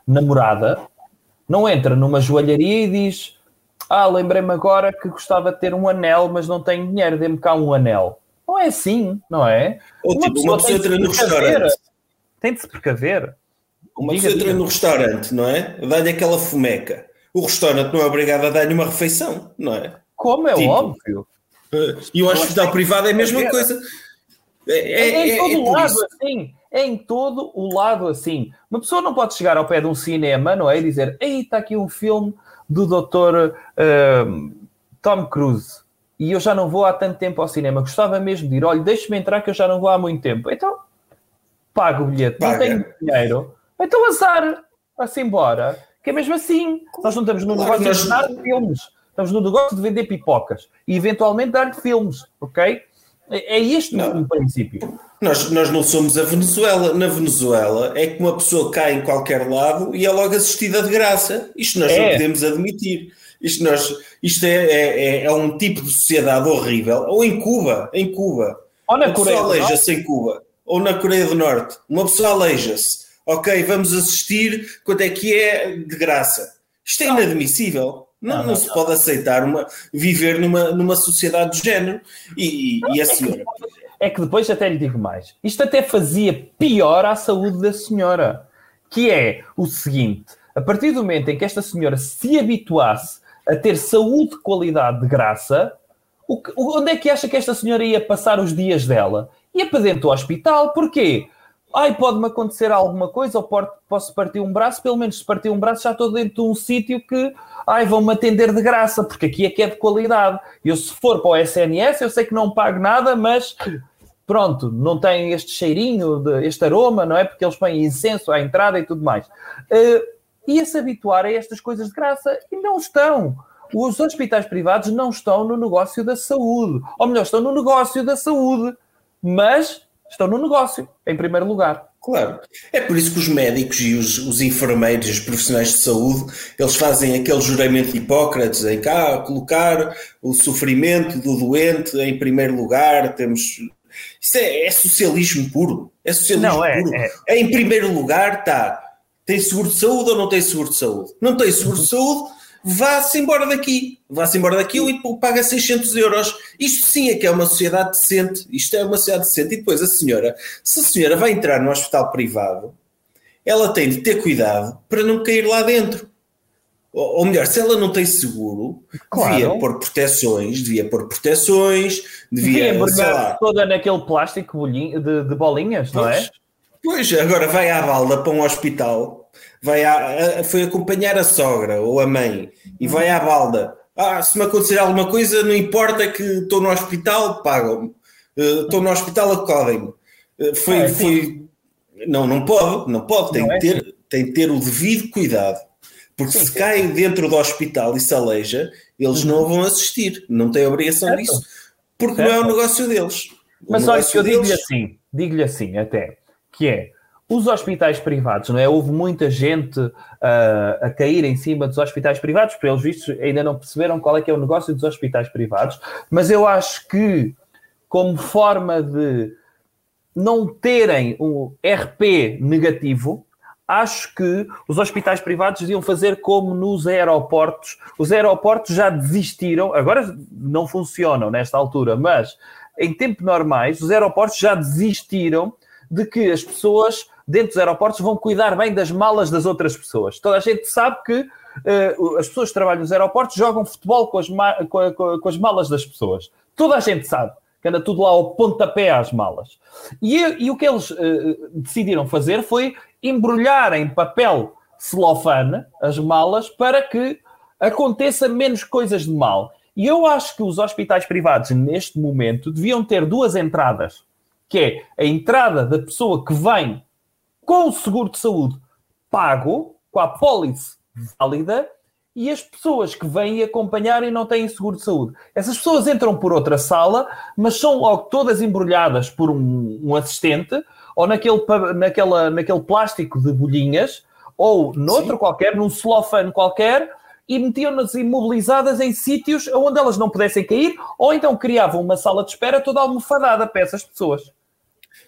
namorada não entra numa joalharia e diz: Ah, lembrei-me agora que gostava de ter um anel, mas não tenho dinheiro, dê-me cá um anel. Não é assim, não é? Ou uma tipo, pessoa uma pessoa entra no restaurante tem de se precaver. Uma pessoa entra no restaurante, não é? Dá-lhe aquela fumeca. O restaurante não é obrigado a dar-lhe uma refeição, não é? Como é tipo, óbvio. E o hospital privado é a mesma coisa. É, é, é, em é, todo o lado isso. assim. É em todo o lado assim. Uma pessoa não pode chegar ao pé de um cinema, não é? E dizer: Ei, está aqui um filme do Dr. Uh, Tom Cruise e eu já não vou há tanto tempo ao cinema. Gostava mesmo de ir. Olha, deixe-me entrar que eu já não vou há muito tempo. Então, paga o bilhete, paga. não tenho dinheiro, então azar, vai-se embora. Que é mesmo assim. Nós não estamos no negócio de dar filmes, estamos no negócio de vender pipocas e eventualmente dar filmes, ok? É, é este não. o princípio. Nós, nós não somos a Venezuela. Na Venezuela é que uma pessoa cai em qualquer lado e é logo assistida de graça. Isto nós é. não podemos admitir. Isto, nós, isto é, é, é, um tipo de sociedade horrível. Ou em Cuba, em Cuba. Ou na Coreia. aleija-se em Cuba ou na Coreia do Norte, uma pessoa aleija-se, ok, vamos assistir, quanto é que é de graça? Isto é inadmissível. Não, não, não se pode aceitar uma, viver numa, numa sociedade do género. E, e a é senhora. É que depois até lhe digo mais. Isto até fazia pior à saúde da senhora. Que é o seguinte: a partir do momento em que esta senhora se habituasse a ter saúde de qualidade de graça, o que, onde é que acha que esta senhora ia passar os dias dela? Ia para dentro do hospital, porquê? Ai, pode-me acontecer alguma coisa, ou posso partir um braço, pelo menos se partir um braço já estou dentro de um sítio que, ai, vão-me atender de graça, porque aqui é que é de qualidade. Eu, se for para o SNS, eu sei que não pago nada, mas pronto, não tem este cheirinho, de, este aroma, não é? Porque eles põem incenso à entrada e tudo mais. Uh, ia se habituar a estas coisas de graça e não estão. Os hospitais privados não estão no negócio da saúde, ou melhor, estão no negócio da saúde, mas estão no negócio, em primeiro lugar. Claro. É por isso que os médicos e os, os enfermeiros e os profissionais de saúde, eles fazem aquele juramento de Hipócrates em cá, colocar o sofrimento do doente em primeiro lugar, temos... Isso é, é socialismo puro. É socialismo não, é, puro. É. Em primeiro lugar está, tem seguro de saúde ou não tem seguro de saúde? Não tem seguro de saúde, vá-se embora daqui, vá-se embora daqui e paga 600 euros. Isto sim é que é uma sociedade decente, isto é uma sociedade decente. E depois a senhora, se a senhora vai entrar no hospital privado, ela tem de ter cuidado para não cair lá dentro. Ou, ou melhor, se ela não tem seguro, claro. devia pôr proteções, devia pôr proteções, devia, devia toda naquele plástico de, de bolinhas, pois, não é? Pois, agora vai à balda para um hospital vai a, a, foi acompanhar a sogra ou a mãe e vai à balda. Ah, se me acontecer alguma coisa, não importa que estou no hospital, pagam-me. Uh, estou no hospital, acodem-me. Uh, foi, é, foi. Não, não pode, não pode, tem, não é ter, assim. tem que ter o devido cuidado. Porque sim, se cai dentro do hospital e se aleija, eles uhum. não vão assistir, não têm obrigação certo. disso, porque certo. não é o negócio deles. O Mas olha, eu digo-lhe assim, digo-lhe assim até, que é os hospitais privados, não é? Houve muita gente uh, a cair em cima dos hospitais privados, pelos vistos ainda não perceberam qual é que é o negócio dos hospitais privados, mas eu acho que, como forma de não terem um RP negativo, acho que os hospitais privados deviam fazer como nos aeroportos. Os aeroportos já desistiram, agora não funcionam nesta altura, mas em tempo normais, os aeroportos já desistiram de que as pessoas dentro dos aeroportos vão cuidar bem das malas das outras pessoas. Toda a gente sabe que uh, as pessoas que trabalham nos aeroportos jogam futebol com as, com, a, com as malas das pessoas. Toda a gente sabe que anda tudo lá ao pontapé às malas. E, e o que eles uh, decidiram fazer foi embrulhar em papel celofane as malas para que aconteça menos coisas de mal. E eu acho que os hospitais privados, neste momento, deviam ter duas entradas, que é a entrada da pessoa que vem com o seguro de saúde pago, com a pólice válida, e as pessoas que vêm acompanhar e não têm seguro de saúde. Essas pessoas entram por outra sala, mas são logo todas embrulhadas por um, um assistente ou naquele, naquela, naquele plástico de bolhinhas ou noutro Sim. qualquer, num celofane qualquer, e metiam-nas imobilizadas em sítios onde elas não pudessem cair, ou então criavam uma sala de espera toda almofadada para essas pessoas.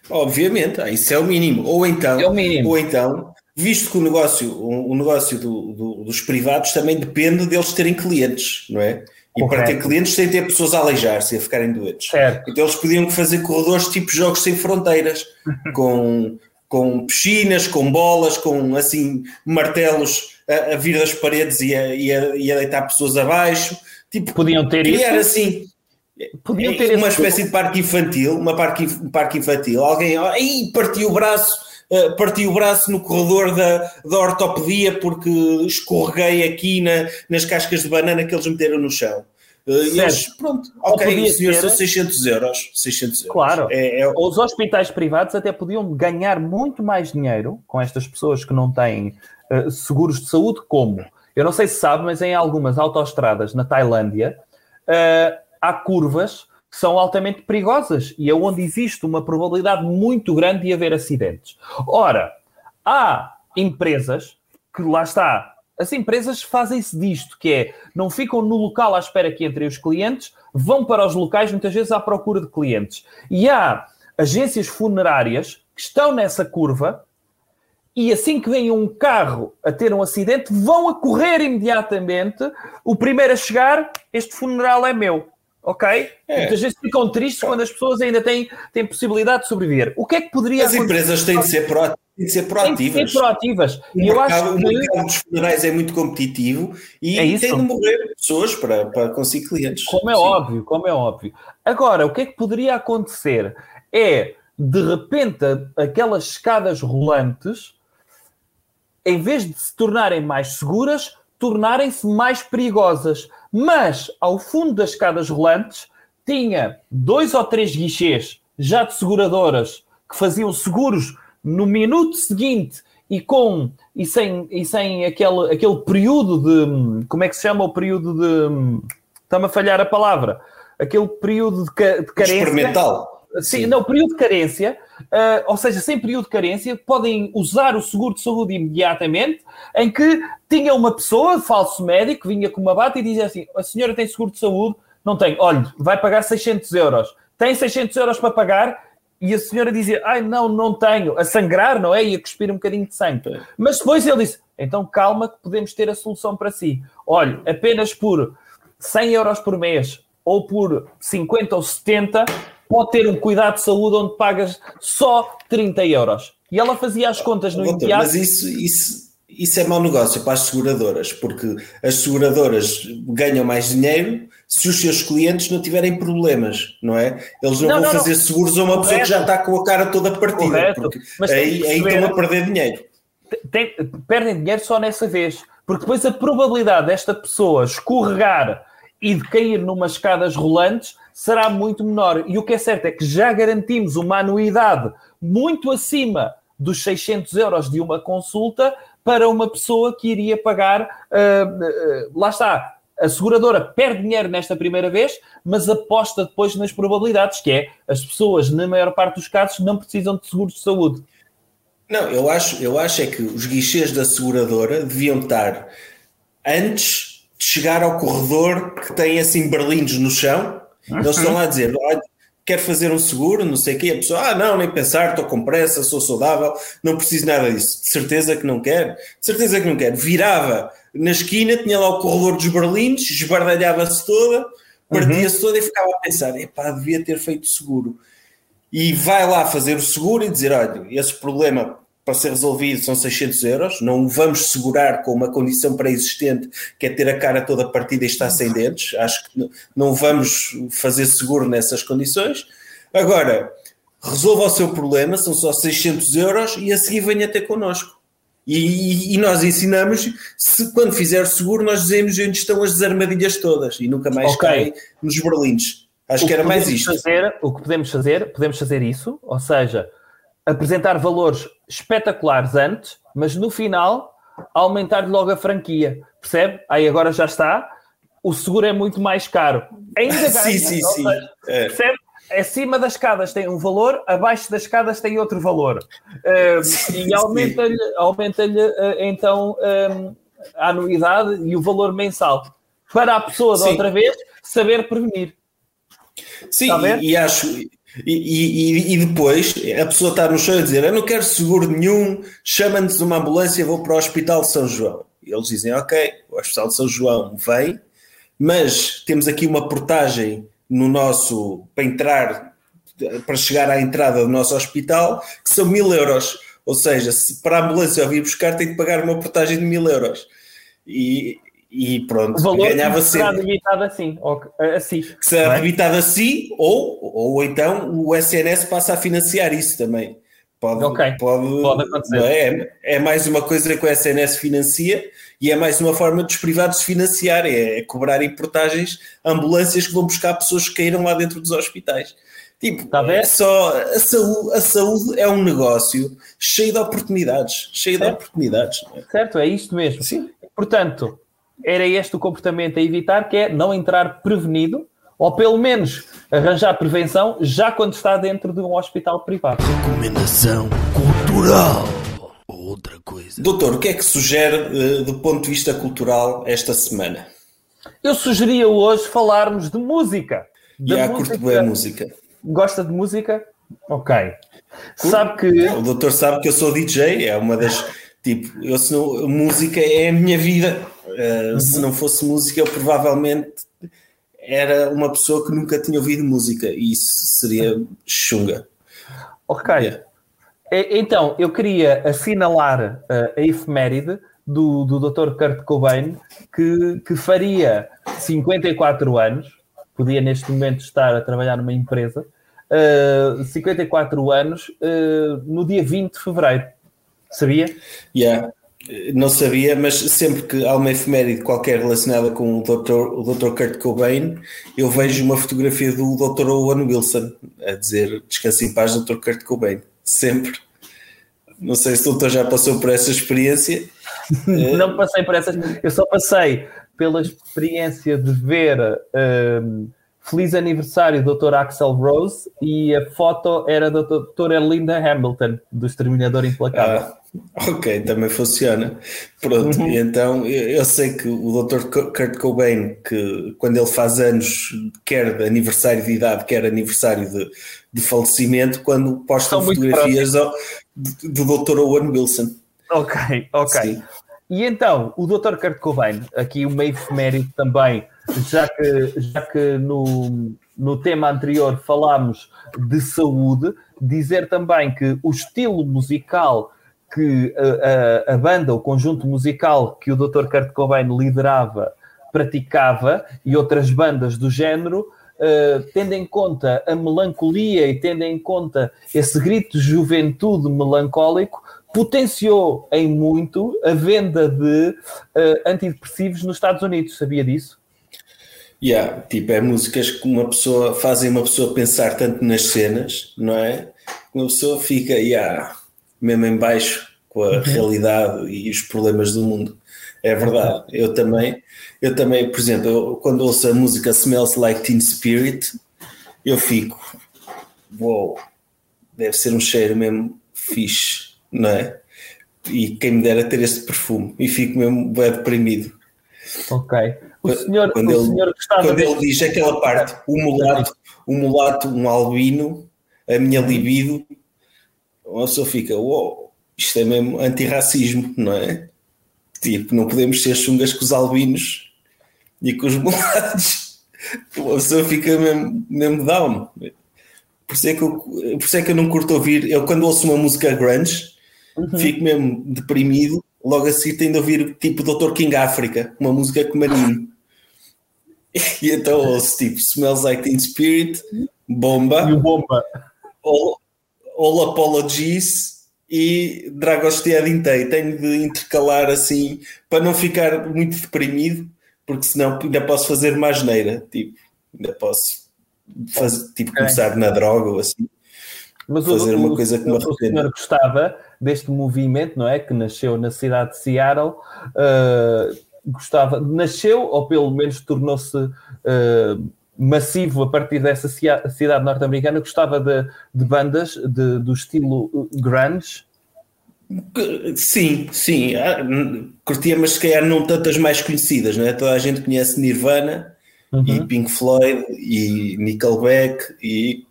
Obviamente, ah, isso é o mínimo. Ou então, é mínimo. ou então visto que o negócio, o, negócio do, do, dos privados também depende deles terem clientes, não é? E Correto. para ter clientes tem de ter pessoas a aleijar-se e a ficarem doentes. Certo. Então eles podiam fazer corredores tipo jogos sem fronteiras, com, com piscinas, com bolas, com assim martelos a, a vir das paredes e a, e, a, e a deitar pessoas abaixo. Tipo, podiam ter criar isso. assim Podiam ter uma espécie de parque infantil, uma parque, um parque infantil. Alguém aí partiu o braço, uh, partiu o braço no corredor da, da ortopedia porque escorreguei aqui na, nas cascas de banana que eles meteram no chão. Uh, eles, pronto, ok, senhor ter... são 600 euros. 600 euros. Claro, é, é... os hospitais privados até podiam ganhar muito mais dinheiro com estas pessoas que não têm uh, seguros de saúde, como? Eu não sei se sabe, mas em algumas autoestradas na Tailândia, uh, há curvas que são altamente perigosas e é onde existe uma probabilidade muito grande de haver acidentes. Ora, há empresas que lá está. As empresas fazem-se disto, que é, não ficam no local à espera que entrem os clientes, vão para os locais muitas vezes à procura de clientes. E há agências funerárias que estão nessa curva e assim que vem um carro a ter um acidente, vão a correr imediatamente. O primeiro a chegar, este funeral é meu ok? É. Muitas vezes ficam tristes quando as pessoas ainda têm, têm possibilidade de sobreviver. O que é que poderia As empresas têm de ser proativas. Têm de ser proativas. Tem de ser proativas. O, mercado, eu acho que... o mercado dos funerais é muito competitivo e é tem de morrer pessoas para, para conseguir clientes. Como é Sim. óbvio, como é óbvio. Agora, o que é que poderia acontecer? É, de repente, aquelas escadas rolantes, em vez de se tornarem mais seguras, tornarem-se mais perigosas. Mas, ao fundo das escadas rolantes, tinha dois ou três guichês já de seguradoras que faziam seguros no minuto seguinte e com e sem, e sem aquele, aquele período de como é que se chama o período de está-me a falhar a palavra aquele período de, de carência Experimental. Sim, não, período de carência, uh, ou seja, sem período de carência, podem usar o seguro de saúde imediatamente, em que tinha uma pessoa, falso médico, vinha com uma bata e dizia assim: a senhora tem seguro de saúde? Não tem. Olha, vai pagar 600 euros. Tem 600 euros para pagar? E a senhora dizia: ai, não, não tenho. A sangrar, não é? E a cuspir um bocadinho de sangue. Mas depois ele disse: então calma que podemos ter a solução para si. Olha, apenas por 100 euros por mês ou por 50 ou 70 pode ter um cuidado de saúde onde pagas só 30 euros. E ela fazia as contas no Doutor, imediato. Mas isso, isso, isso é mau negócio para as seguradoras, porque as seguradoras ganham mais dinheiro se os seus clientes não tiverem problemas, não é? Eles não, Não, vão não, fazer não. seguros a uma pessoa que já está com a cara toda partida, Correto. porque Mas aí, aí estão a perder dinheiro. tem- perdem dinheiro só nessa vez. Porque depois a probabilidade desta pessoa escorregar e de cair numas escadas rolantes será muito menor. E o que é certo é que já garantimos uma anuidade muito acima dos 600 euros de uma consulta para uma pessoa que iria pagar. ah, ah, lá está. A seguradora perde dinheiro nesta primeira vez, mas aposta depois nas probabilidades, que é as pessoas, na maior parte dos casos, não precisam de seguros de saúde. Não, eu acho, eu acho é que os guichês da seguradora deviam estar antes chegar ao corredor que tem assim berlindos no chão. Eles estão lá a dizer: "Olha, quer fazer um seguro, não sei o quê. A pessoa, ah, não, nem pensar, estou com pressa, sou saudável, não preciso nada disso. De certeza que não quer, de certeza que não quer. Virava na esquina, tinha lá o corredor dos berlindos, esbardalhava-se toda, partia-se toda e ficava a pensar: epá, devia ter feito seguro e vai lá fazer o seguro e dizer: olha, esse problema para ser resolvido são 600 euros, não o vamos segurar com uma condição pré-existente que é ter a cara toda partida e estar sem dentes. Acho que não- vamos fazer seguro nessas condições. Agora, resolva o seu problema, são só 600 euros e a seguir venha ter connosco. E, e- nós ensinamos, se quando fizer seguro, nós dizemos onde estão as armadilhas todas e nunca mais Ok. cai nos berlindes. Acho O que era mais podemos isto. Fazer, o que podemos fazer, podemos fazer isso, ou seja, apresentar valores espetaculares antes, mas no final aumentar logo a franquia. Percebe? Aí agora já está. O seguro é muito mais caro. Ainda ganha, Sim, sim, sim. seja, É. Percebe? Acima das escadas tem um valor, abaixo das escadas tem outro valor. Sim, e aumenta-lhe aumenta então um, a anuidade e o valor mensal. Para a pessoa, da outra vez, saber prevenir. Sim, e, e acho. E, e- e depois a pessoa está no chão a dizer: Eu não quero seguro nenhum, chama-nos uma ambulância, vou para o Hospital de São João. E eles dizem: Ok, o Hospital de São João vem, mas temos aqui uma portagem no nosso. para entrar, para chegar à entrada do nosso hospital, que são mil euros. Ou seja, se para a ambulância eu vir buscar, tem de pagar uma portagem de mil euros. E, e pronto, O valor ganhava será sempre limitado assim. ok, assim que será é? debitado assim, ou, ou então o SNS passa a financiar isso também. Pode, Ok, pode, pode acontecer. não é? é mais uma coisa que o SNS financia e é mais uma forma dos privados se financiar, é, é cobrarem portagens ambulâncias que vão buscar pessoas que caíram lá dentro dos hospitais. Tipo, Tá a é só a saúde, a saúde é um negócio cheio de oportunidades, cheio de Certo. oportunidades. não é? Certo? É isto mesmo. Sim. Portanto, era este o comportamento a evitar, que é não entrar prevenido, ou pelo menos arranjar prevenção já quando está dentro de um hospital privado. Recomendação cultural. Outra coisa. Doutor, o que é que sugere eh, do ponto de vista cultural esta semana? Eu sugeria hoje falarmos de música. E Da há curto bem a música. Gosta de música? Ok. Sabe que O doutor sabe que eu sou DJ, é uma das. Tipo, eu se não, música é a minha vida. Uh, Se não fosse música, eu provavelmente era uma pessoa que nunca tinha ouvido música e isso seria chunga. Ok. Yeah. Então, eu queria assinalar uh, a efeméride do, do Dr. Kurt Cobain, que, que faria 54 anos, podia neste momento estar a trabalhar numa empresa, uh, 54 anos, uh, no dia 20 de fevereiro. Sabia? Yeah. Não sabia, mas sempre que há uma efeméride qualquer relacionada com o Dr. O Dr. Kurt Cobain, eu vejo uma fotografia do Dr. Owen Wilson a dizer descanse em paz, Dr. Kurt Cobain. Sempre. Não sei se o doutor já passou por essa experiência. Não passei por essas. Eu só passei pela experiência de ver um, Feliz Aniversário Dr. Axel Rose e a foto era da doutora Linda Hamilton, do Exterminador Implacável. Ah, ok, também funciona. Pronto, uhum. então eu sei que o Dr. Kurt Cobain, que quando ele faz anos, quer de aniversário de idade, quer aniversário de, de falecimento, quando posta fotografias do, do Dr. Owen Wilson. Ok, ok. Sim. E então, o Dr. Kurt Cobain, aqui o meio efeméride também, já que, já que no, no tema anterior falámos de saúde, dizer também que o estilo musical que a, a, a, banda, o conjunto musical que o Dr. Kurt Cobain liderava, praticava e outras bandas do género, uh, tendo em conta a melancolia e tendo em conta esse grito de juventude melancólico, potenciou em muito a venda de uh, antidepressivos nos Estados Unidos. Sabia disso? Yeah, tipo, é músicas que uma pessoa fazem uma pessoa pensar tanto nas cenas, não é? Uma pessoa fica, yeah, mesmo em baixo com a uhum. realidade e os problemas do mundo. É verdade. Eu também, eu também, por exemplo, eu, quando ouço a música Smells Like Teen Spirit, eu fico, uou, wow, deve ser um cheiro mesmo fixe não é? E quem me dera ter este perfume e fico mesmo bem deprimido. Ok. O senhor, quando o ele, senhor quando ele diz aquela parte, o mulato, o mulato, um albino, a minha libido, a pessoa fica, uou, isto é mesmo antirracismo, não é? Tipo, não podemos ser chungas com os albinos e com os mulatos. A pessoa fica mesmo, mesmo down. Por isso, é que eu, por isso é que eu não curto ouvir. Eu, quando ouço uma música grunge, uhum. fico mesmo deprimido. Logo assim tenho de ouvir tipo Dr. King África, uma música com maninho. E então ouço tipo Smells Like Teen Spirit, Bomba, e o Bomba. All, All Apologies e Dragostea Dintei. Tenho de intercalar assim para não ficar muito deprimido, porque senão ainda posso fazer uma asneira. Tipo, ainda posso fazer, tipo, começar na droga ou assim. Mas fazer o, uma coisa que me. O senhor gostava deste movimento, não é? Que nasceu na cidade de Seattle. Uh, gostava, nasceu, ou pelo menos tornou-se uh, massivo a partir dessa cidade norte-americana. Gostava de, de bandas de, do estilo grunge. Sim, sim. Ah, curtia, mas se calhar não tantas mais conhecidas, não é? Toda a gente conhece Nirvana uhum. e Pink Floyd e Nickelback e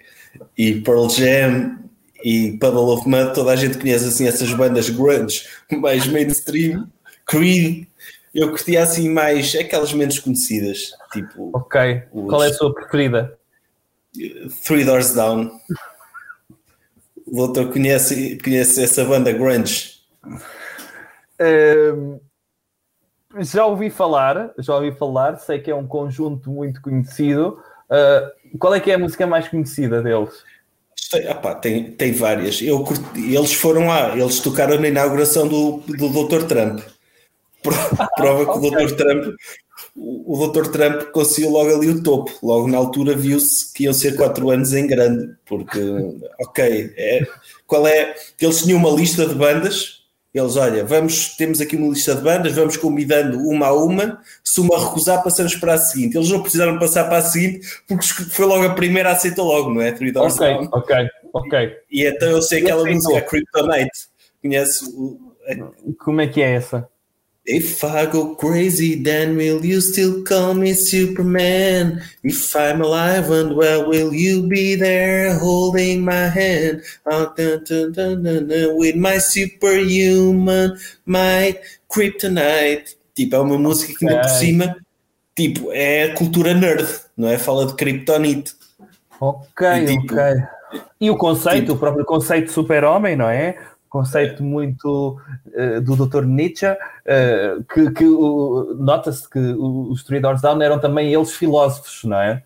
e Pearl Jam e Puddle of Mud, toda a gente conhece assim essas bandas grunge mais mainstream, Creed, eu curtia assim mais aquelas menos conhecidas, tipo. Ok. Os... Qual é a sua preferida? Three Doors Down. O doutor conhece, conhece essa banda grunge? Um, já ouvi falar, já ouvi falar, sei que é um conjunto muito conhecido. Uh, qual é que é a música mais conhecida deles? Tem, opa, tem, tem várias. Eu curti, eles foram lá, eles tocaram na inauguração do, do Dr. Trump. Prova que o Dr. Trump o, Dr. Trump conseguiu logo ali o topo. Logo na altura viu-se que iam ser quatro anos em grande, porque, ok, é, qual é? Eles tinham uma lista de bandas eles, olha, vamos, temos aqui uma lista de bandas, vamos convidando uma a uma, se uma recusar, passamos para a seguinte. Eles não precisaram passar para a seguinte, porque foi logo a primeira, aceitou logo, não é? Three ok, Down. ok, ok. E, e então eu sei aquela música, Kryptonite. Conhece o... Como é que é essa? If I go crazy, then will you still call me Superman? If I'm alive and well, will you be there holding my hand? Oh, dun, dun, dun, with my superhuman might, kryptonite. Tipo, é uma música que ainda por cima, tipo, é a cultura nerd, não é? Fala de kryptonite. Ok, e, tipo, ok. E o conceito, tipo, o próprio conceito de super-homem, não é? Conceito muito uh, do Dr. Nietzsche, uh, que, que uh, nota-se que os Three Doors Down eram também eles filósofos, não é?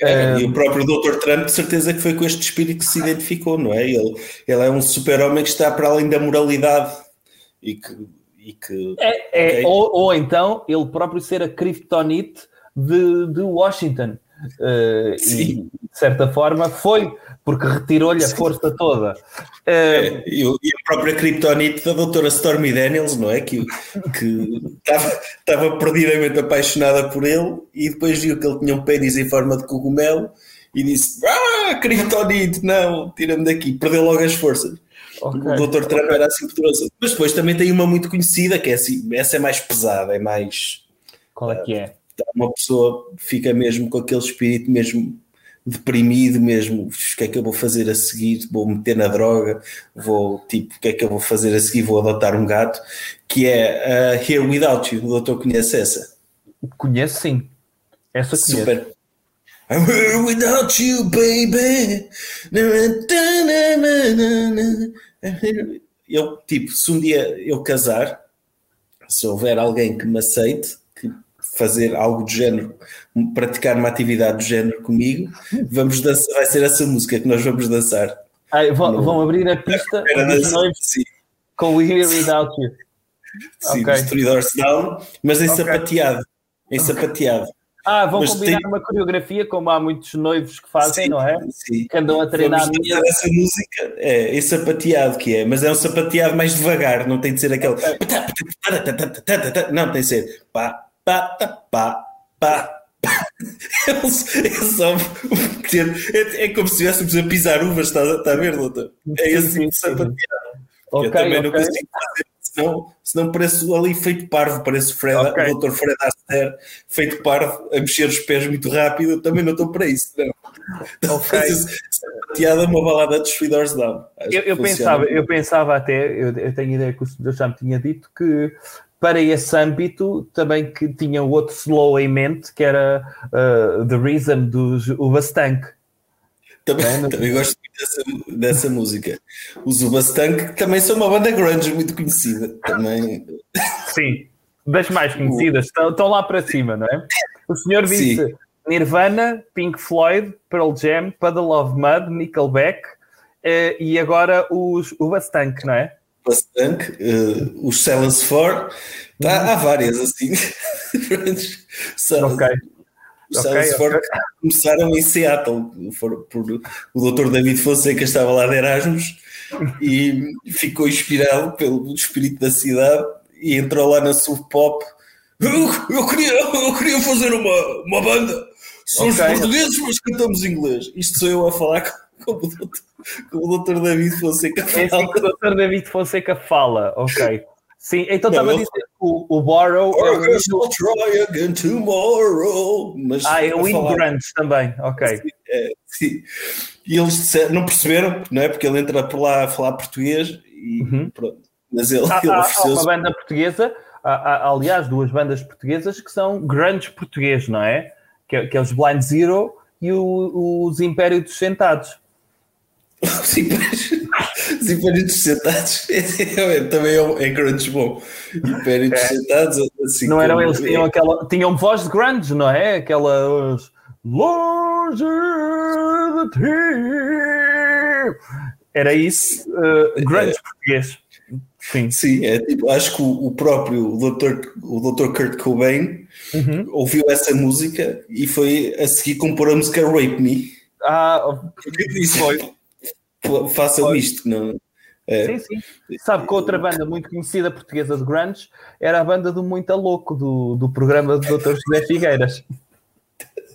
é e o próprio Dr. Trump, de certeza que foi com este espírito que se identificou, não é? Ele, ele é um super-homem que está para além da moralidade e que e que. É, é, Ok. ou, ou então ele próprio ser a kryptonite de, de Washington. Eh, e, Sim. de certa forma, foi, porque retirou-lhe a força toda. É, e, a própria criptonite da doutora Stormy Daniels, não é? Que que estava estava perdidamente apaixonada por ele e depois viu que ele tinha um pênis em forma de cogumelo e disse: Ah, criptonite, não, tira-me daqui. Perdeu logo as forças. ok. O Dr. Trump era assim poderoso. Mas depois também tem uma muito conhecida, que é assim, essa é mais pesada, é mais. Qual é que é? Uma pessoa fica mesmo com aquele espírito mesmo deprimido mesmo, o que é que eu vou fazer a seguir? Vou meter na droga, vou, tipo, o que é que eu vou fazer a seguir? Vou adotar um gato, que é uh, Here Without You, o doutor conhece essa? Conheço sim. Essa conheço. Super. I'm here without you, baby. Eu, tipo, se um dia eu casar, se houver alguém que me aceite, fazer algo do género, praticar uma atividade do género comigo, vamos dançar, vai ser essa música que nós vamos dançar. Ai, vão, vão abrir a pista com o Here Without You. sim, Ok. dos Three Doors Down, mas em Ok. sapateado. Em sapateado. Ah, vão Mas combinar tem- uma coreografia, como há muitos noivos que fazem, Sim, não é? Sim. Que andam a treinar a Vamos minha. dançar essa música, é, esse sapateado que é, mas é um sapateado mais devagar, não tem de ser aquele. Não, tem de ser pá, pá, tá, pá, pá. É só um pequeno- é, é como se estivéssemos a pisar uvas, está, está a ver, doutor? É esse tipo de sapateado. Ok, eu também não ok. consigo fazer, senão, senão pareço ali feito parvo, parece o, Fred, Ok. o Dr. Fred Astaire, feito parvo, a mexer os pés muito rápido, eu também não estou para isso, não. Então, Ok. fazer sapateado é uma balada dos Doors Down. Eu, eu pensava, eu pensava até, eu, eu tenho ideia que o senhor já me tinha dito que para esse âmbito também que tinha outro slow em mente, que era uh, The Reason dos Ubastank. Também, É, também gosto muito dessa, dessa música. Os Ubastank também são uma banda grunge muito conhecida. Também. Sim, das mais conhecidas, estão, estão lá para cima, não é? O senhor disse Sim. Nirvana, Pink Floyd, Pearl Jam, Puddle of Mud, Nickelback eh, e agora os Ubastank, não é? Ubastank, eh, os Silence 4. Tá, há várias assim. Só- Ok. Os Ok, Silence ok. 4 começaram em Seattle. Por, o Dr. David Fonseca estava lá de Erasmus e ficou inspirado pelo espírito da cidade e entrou lá na Sub Pop. Eu, eu queria, eu queria fazer uma, uma banda. Somos Ok. portugueses, mas cantamos inglês. Isto sou eu a falar com, com o, Dr. com o. David Fonseca. É assim que o Dr. David Fonseca fala, ok. Sim, então estava a dizer que o, o Borrow é o guess hino, I'll try again tomorrow. Mas ah, é o grunge também, ok. É, sim. E eles disseram- não perceberam, não é? Porque ele entra por lá a falar português e Uhum. pronto. Mas ele, Há, ele há- há uma banda portuguesa, há, aliás, duas bandas portuguesas que são grunge português, não é? Que, é- que é os Blind Zero e o- os Império dos Sentados. Os impérios sentados é, também é, um- é grunge bom. Impérios sentados, assim. Não eram eles, tinham aquela. Tinham voz de grunge, não é? Aquela. os Lords of the Team. Era isso, uh, grunge português. Sim. Sim, é tipo, acho que o, o próprio o Dr. o Dr. Kurt Cobain Uhum. ouviu essa música e foi a seguir compor a música Rape Me. Ah, Porque disse, "Pô, façam isto. Não, é, sim, sim. Sabe que outra banda muito conhecida portuguesa de grunge era a banda do Muito Louco, do, do programa do Dr. José Figueiras.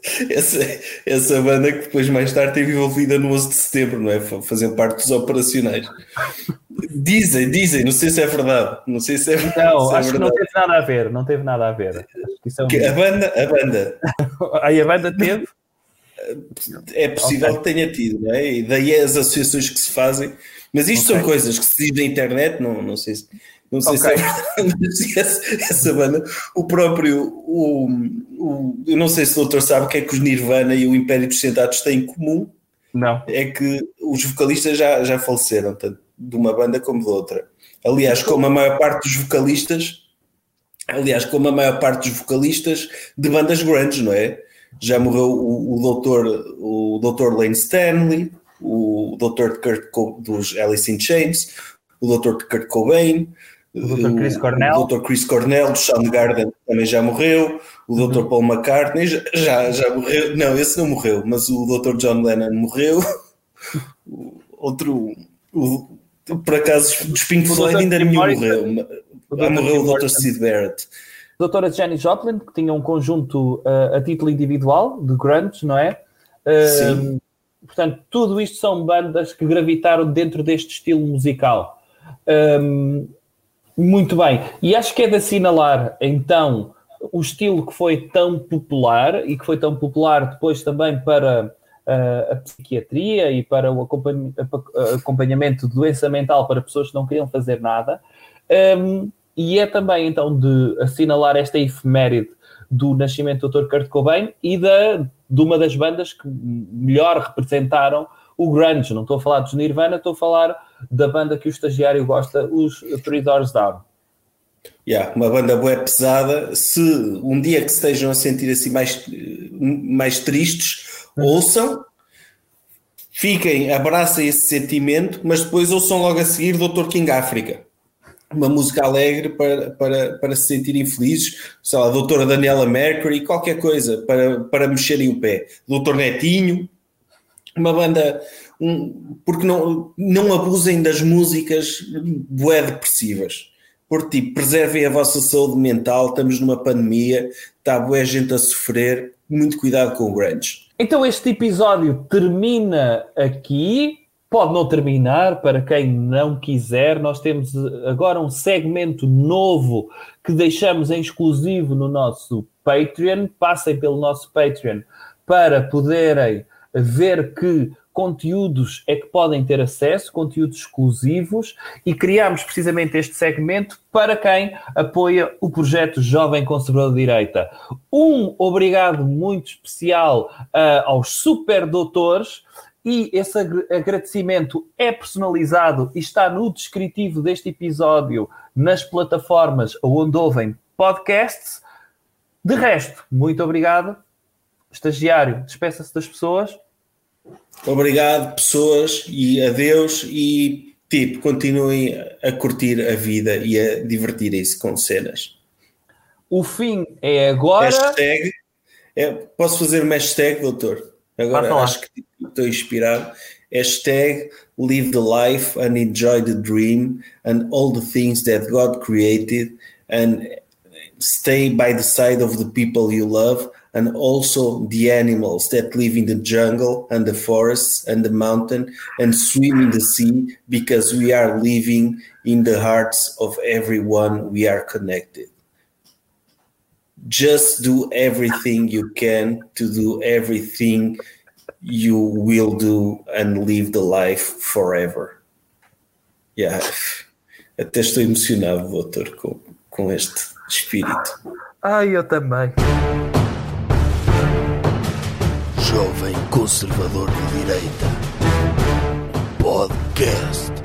essa, essa banda que depois mais tarde esteve envolvida no 11 de setembro, não é? Fa- Fazendo parte dos operacionais. Dizem, dizem, não sei se é verdade. Não sei se é, Não, se é acho que não verdade. teve nada a ver, não teve nada a ver. É um... A banda, a banda Aí a banda teve. É possível Ok. que tenha tido, não é? E daí as associações que se fazem. Mas isto Ok. são coisas que se diz na internet, não, não sei se. Não sei se é essa, essa banda, o próprio, o, o, eu não sei se o doutor sabe o que é que os Nirvana e o Império dos Sentados têm em comum, Não. é que os vocalistas já, já faleceram, tanto de uma banda como de outra. Aliás, como a maior parte dos vocalistas, aliás, como a maior parte dos vocalistas de bandas grunge, não é? Já morreu o, o doutor, o doutor Lane Stanley, o doutor Kurt Co- dos Alice in Chains, o doutor Kurt Cobain, O Dr. Chris Cornell. O Dr. Chris Cornell, do Soundgarden, também já morreu. O Dr. Uhum. Paul McCartney já, já, já morreu. Não, esse não morreu, mas o Dr. John Lennon morreu. Outro, o, por acaso, dos Pink Floyd ainda nenhum morreu. Já morreu o Dr. Morrison. Sid Barrett. Doutora Janis Joplin, que tinha um conjunto uh, a título individual de grunge, não é? Uh, Sim. Portanto, tudo isto são bandas que gravitaram dentro deste estilo musical. Um, muito bem. E acho que é de assinalar, então, o estilo que foi tão popular e que foi tão popular depois também para uh, a psiquiatria e para o acompanha- acompanhamento de doença mental para pessoas que não queriam fazer nada. Um, e é também, então, de assinalar esta efeméride do nascimento do Dr. Kurt Cobain e da, de uma das bandas que melhor representaram o grunge. Não estou a falar dos Nirvana, estou a falar da banda que o estagiário gosta, os Three Doors Down. Yeah, uma banda boa pesada. Se um dia que estejam a sentir assim mais, mais tristes, ouçam, fiquem, abracem esse sentimento, mas depois ouçam logo a seguir Dr. King África. Uma música alegre para, para, para se sentirem felizes, sei lá, Doutora Daniela Mercury, qualquer coisa para, para mexerem o pé. Doutor Netinho, uma banda, um, porque não, não abusem das músicas bué depressivas. Porque, tipo, preservem a vossa saúde mental, estamos numa pandemia, está bué gente a sofrer, muito cuidado com o grunge. Então este episódio termina aqui. Pode não terminar, para quem não quiser. Nós temos agora um segmento novo que deixamos em exclusivo no nosso Patreon. Passem pelo nosso Patreon para poderem ver que conteúdos é que podem ter acesso, conteúdos exclusivos, e criamos precisamente este segmento para quem apoia o projeto Jovem Conservador de Direita. Um obrigado muito especial uh, aos super doutores. E esse agradecimento é personalizado e está no descritivo deste episódio nas plataformas onde ouvem podcasts. De resto, muito obrigado. Estagiário, despeça-se das pessoas. Obrigado, pessoas, e adeus. E tipo, continuem a curtir a vida e a divertirem-se com cenas. O fim é agora. Hashtag. É, posso fazer uma hashtag, doutor? Agora acho que estou inspirado. Hashtag live the life and enjoy the dream and all the things that God created and stay by the side of the people you love and also the animals that live in the jungle and the forests and the mountain and swim in the sea because we are living in the hearts of everyone we are connected just do everything you can to do everything you will do and live the life forever. Yeah. Até estou emocionado, doutor, com, com este espírito. Ai, eu também. Jovem Conservador de Direita. Podcast.